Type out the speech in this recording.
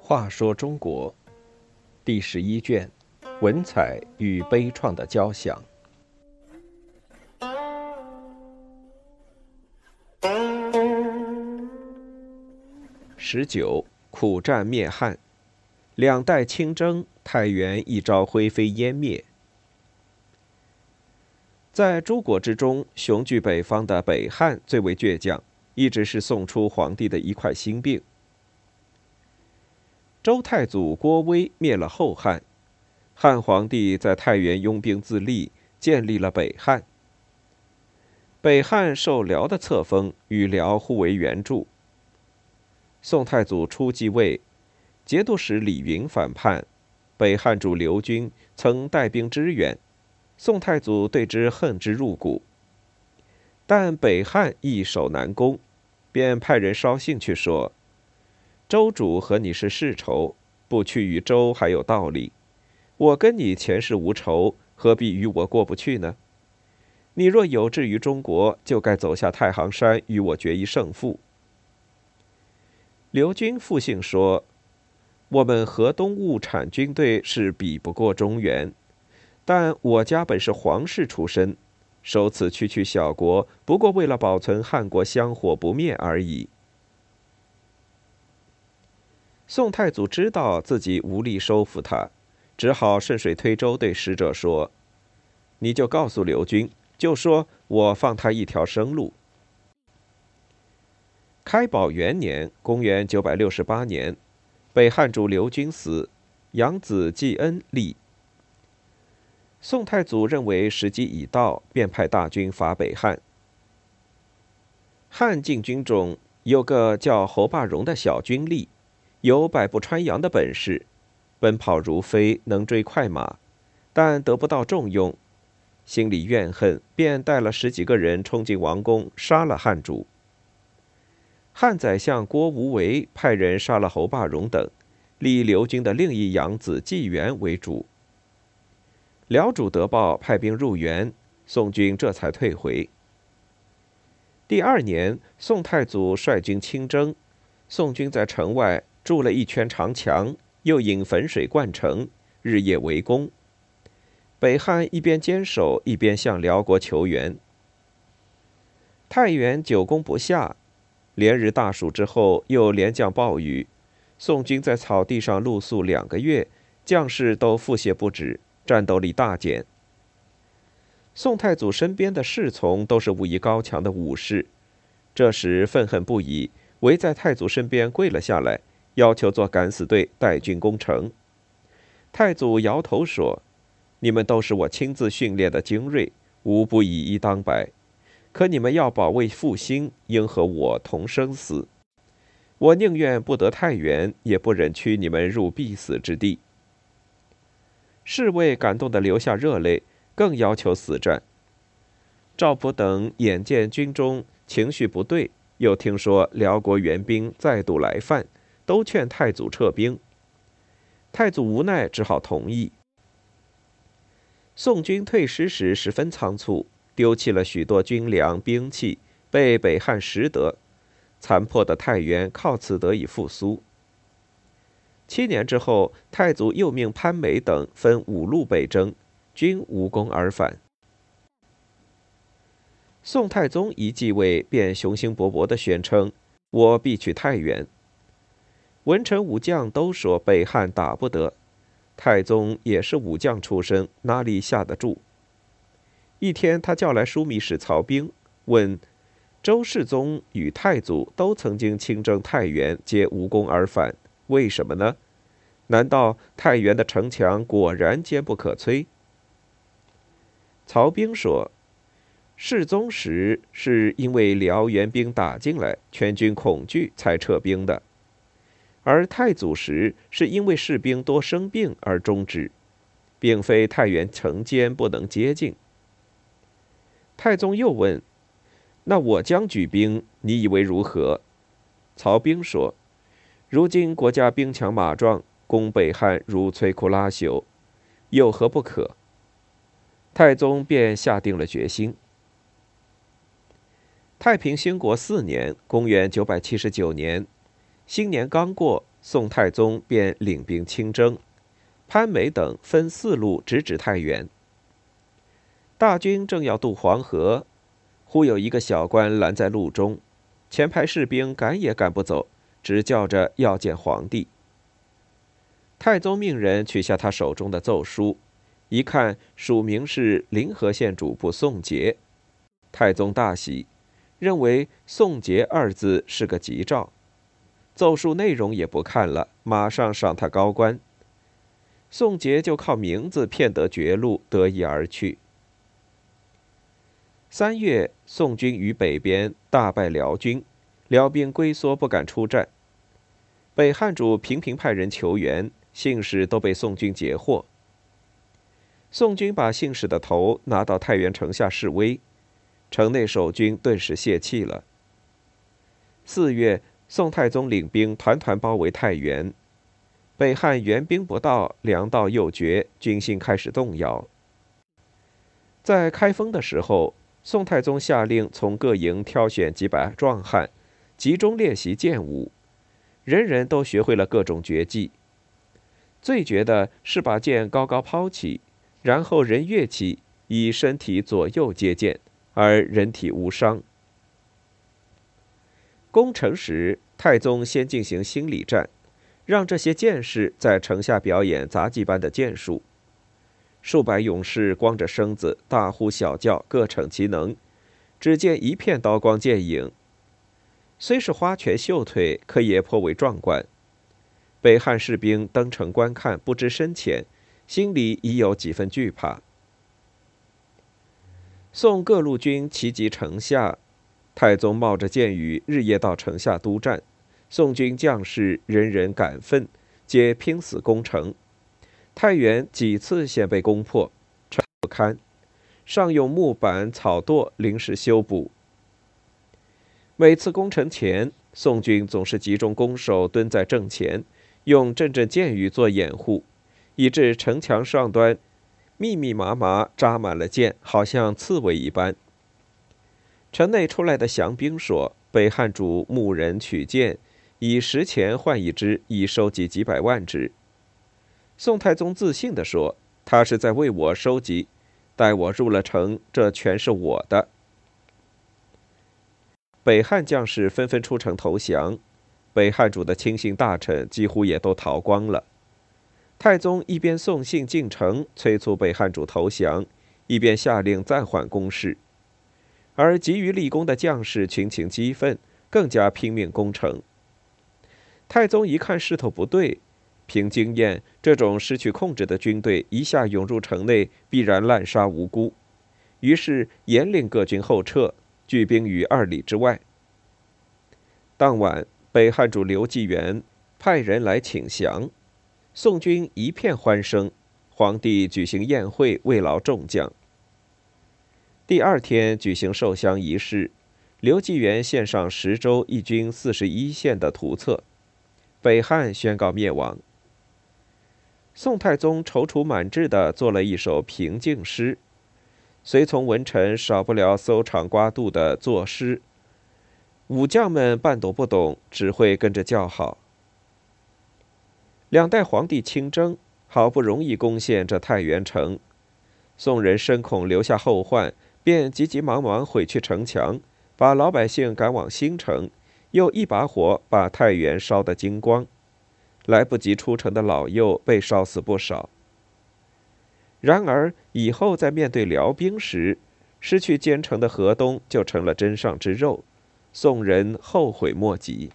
话说中国第十一卷：文采与悲怆的交响。十九，苦战灭汉，两代清征，太原一朝灰飞烟灭。在诸国之中，雄踞北方的北汉最为倔强，一直是宋初皇帝的一块心病。周太祖郭威灭了后汉，汉皇帝在太原拥兵自立，建立了北汉。北汉受辽的册封，与辽互为援助。宋太祖初继位，节度使李云反叛，北汉主刘军曾带兵支援，宋太祖对之恨之入骨。但北汉易守难攻，便派人捎信去说：“周主和你是世仇，不去与周还有道理。我跟你前世无仇，何必与我过不去呢？你若有志于中国，就该走下太行山，与我决一胜负。”刘军复信说：“我们河东物产军队是比不过中原，但我家本是皇室出身，守此区区小国，不过为了保存汉国香火不灭而已。”宋太祖知道自己无力收服他，只好顺水推舟，对使者说：“你就告诉刘军，就说我放他一条生路。”开宝元年（公元968年），北汉主刘军死，养子季恩立。宋太祖认为时机已到，便派大军伐北汉。汉进军中有个叫侯霸荣的小军吏，有百步穿杨的本事，奔跑如飞，能追快马，但得不到重用，心里怨恨，便带了十几个人冲进王宫，杀了汉主。汉宰相郭无为派人杀了侯霸荣等，立刘军的另一养子纪元为主。辽主得报，派兵入援，宋军这才退回。第二年，宋太祖率军亲征，宋军在城外筑了一圈长墙，又引汾水灌城，日夜围攻。北汉一边坚守，一边向辽国求援。太原久攻不下。连日大暑之后，又连降暴雨，宋军在草地上露宿两个月，将士都腹泻不止，战斗力大减。宋太祖身边的侍从都是武艺高强的武士，这时愤恨不已，围在太祖身边跪了下来，要求做敢死队带军攻城。太祖摇头说：“你们都是我亲自训练的精锐，无不以一当百。”可你们要保卫复兴，应和我同生死。我宁愿不得太原，也不忍驱你们入必死之地。侍卫感动得流下热泪，更要求死战。赵普等眼见军中情绪不对，又听说辽国援兵再度来犯，都劝太祖撤兵。太祖无奈，只好同意。宋军退师时十分仓促。丢弃了许多军粮兵器，被北汉拾得，残破的太原靠此得以复苏。七年之后，太祖又命潘美等分五路北征，均无功而返。宋太宗一继位，便雄心勃勃地宣称：“我必取太原。”文臣武将都说北汉打不得，太宗也是武将出身，哪里下得住？一天，他叫来枢密使曹兵，问：“周世宗与太祖都曾经亲征太原，皆无功而返，为什么呢？难道太原的城墙果然坚不可摧？”曹兵说：“世宗时是因为辽援兵打进来，全军恐惧才撤兵的；而太祖时是因为士兵多生病而终止，并非太原城坚不能接近。”太宗又问：“那我将举兵，你以为如何？”曹兵说：“如今国家兵强马壮，攻北汉如摧枯拉朽，有何不可？”太宗便下定了决心。太平兴国四年（公元979年），新年刚过，宋太宗便领兵亲征，潘美等分四路直指太原。大军正要渡黄河，忽有一个小官拦在路中，前排士兵赶也赶不走，直叫着要见皇帝。太宗命人取下他手中的奏书，一看，署名是临河县主簿宋杰。太宗大喜。认为“宋杰”二字是个吉兆，奏书内容也不看了，马上赏他高官。宋杰就靠名字骗得绝路，得意而去。三月，宋军于北边大败辽军，辽兵龟缩，不敢出战。北汉主频频派人求援，信使都被宋军截获。宋军把信使的头拿到太原城下示威。城内守军顿时泄气了。四月，宋太宗领兵团团包围太原，北汉援兵不到，粮道又绝，军心开始动摇。在开封的时候，宋太宗下令从各营挑选几百壮汉，集中练习剑舞，人人都学会了各种绝技。最绝的是把剑高高抛起，然后人跃起，以身体左右接剑。而人体无伤。攻城时，太宗先进行心理战，让这些剑士在城下表演杂技般的剑术。数百勇士光着身子，大呼小叫，各逞其能。只见一片刀光剑影，虽是花拳绣腿，可也颇为壮观。北汉士兵登城观看，不知深浅，心里已有几分惧怕。宋各路军齐集城下，太宗冒着箭雨，日夜到城下督战。宋军将士人人感奋，皆拼死攻城。太原几次险被攻破，城不堪，尚用木板草垛临时修补。每次攻城前，宋军总是集中攻守，蹲在阵前，用阵阵箭雨做掩护，以致城墙上端。密密麻麻扎满了箭，好像刺猬一般。城内出来的降兵说：“北汉主牧人取箭，以十钱换一支，已收集几百万支。”宋太宗自信地说：“他是在为我收集，待我入了城，这全是我的。”北汉将士纷纷出城投降，北汉主的亲信大臣几乎也都逃光了。太宗一边送信进城，催促北汉主投降，一边下令暂缓攻势。而急于立功的将士群情激愤，更加拼命攻城。太宗一看势头不对，凭经验，这种失去控制的军队一下涌入城内，必然滥杀无辜，于是严令各军后撤，聚兵于二里之外。当晚，北汉主刘继元派人来请降。宋军一片欢声，皇帝举行宴会慰劳众将。第二天举行受降仪式，刘继元献上十州一军四十一县的图册，北汉宣告灭亡。宋太宗踌躇满志地做了一首平静诗，随从文臣少不了搜肠刮肚的作诗，武将们半懂不懂，只会跟着叫好。两代皇帝亲征，好不容易攻陷这太原城，宋人深恐留下后患，便急急忙忙毁去城墙，把老百姓赶往新城，又一把火把太原烧得精光，来不及出城的老幼被烧死不少。然而以后在面对辽兵时，失去坚城的河东就成了针上之肉，宋人后悔莫及。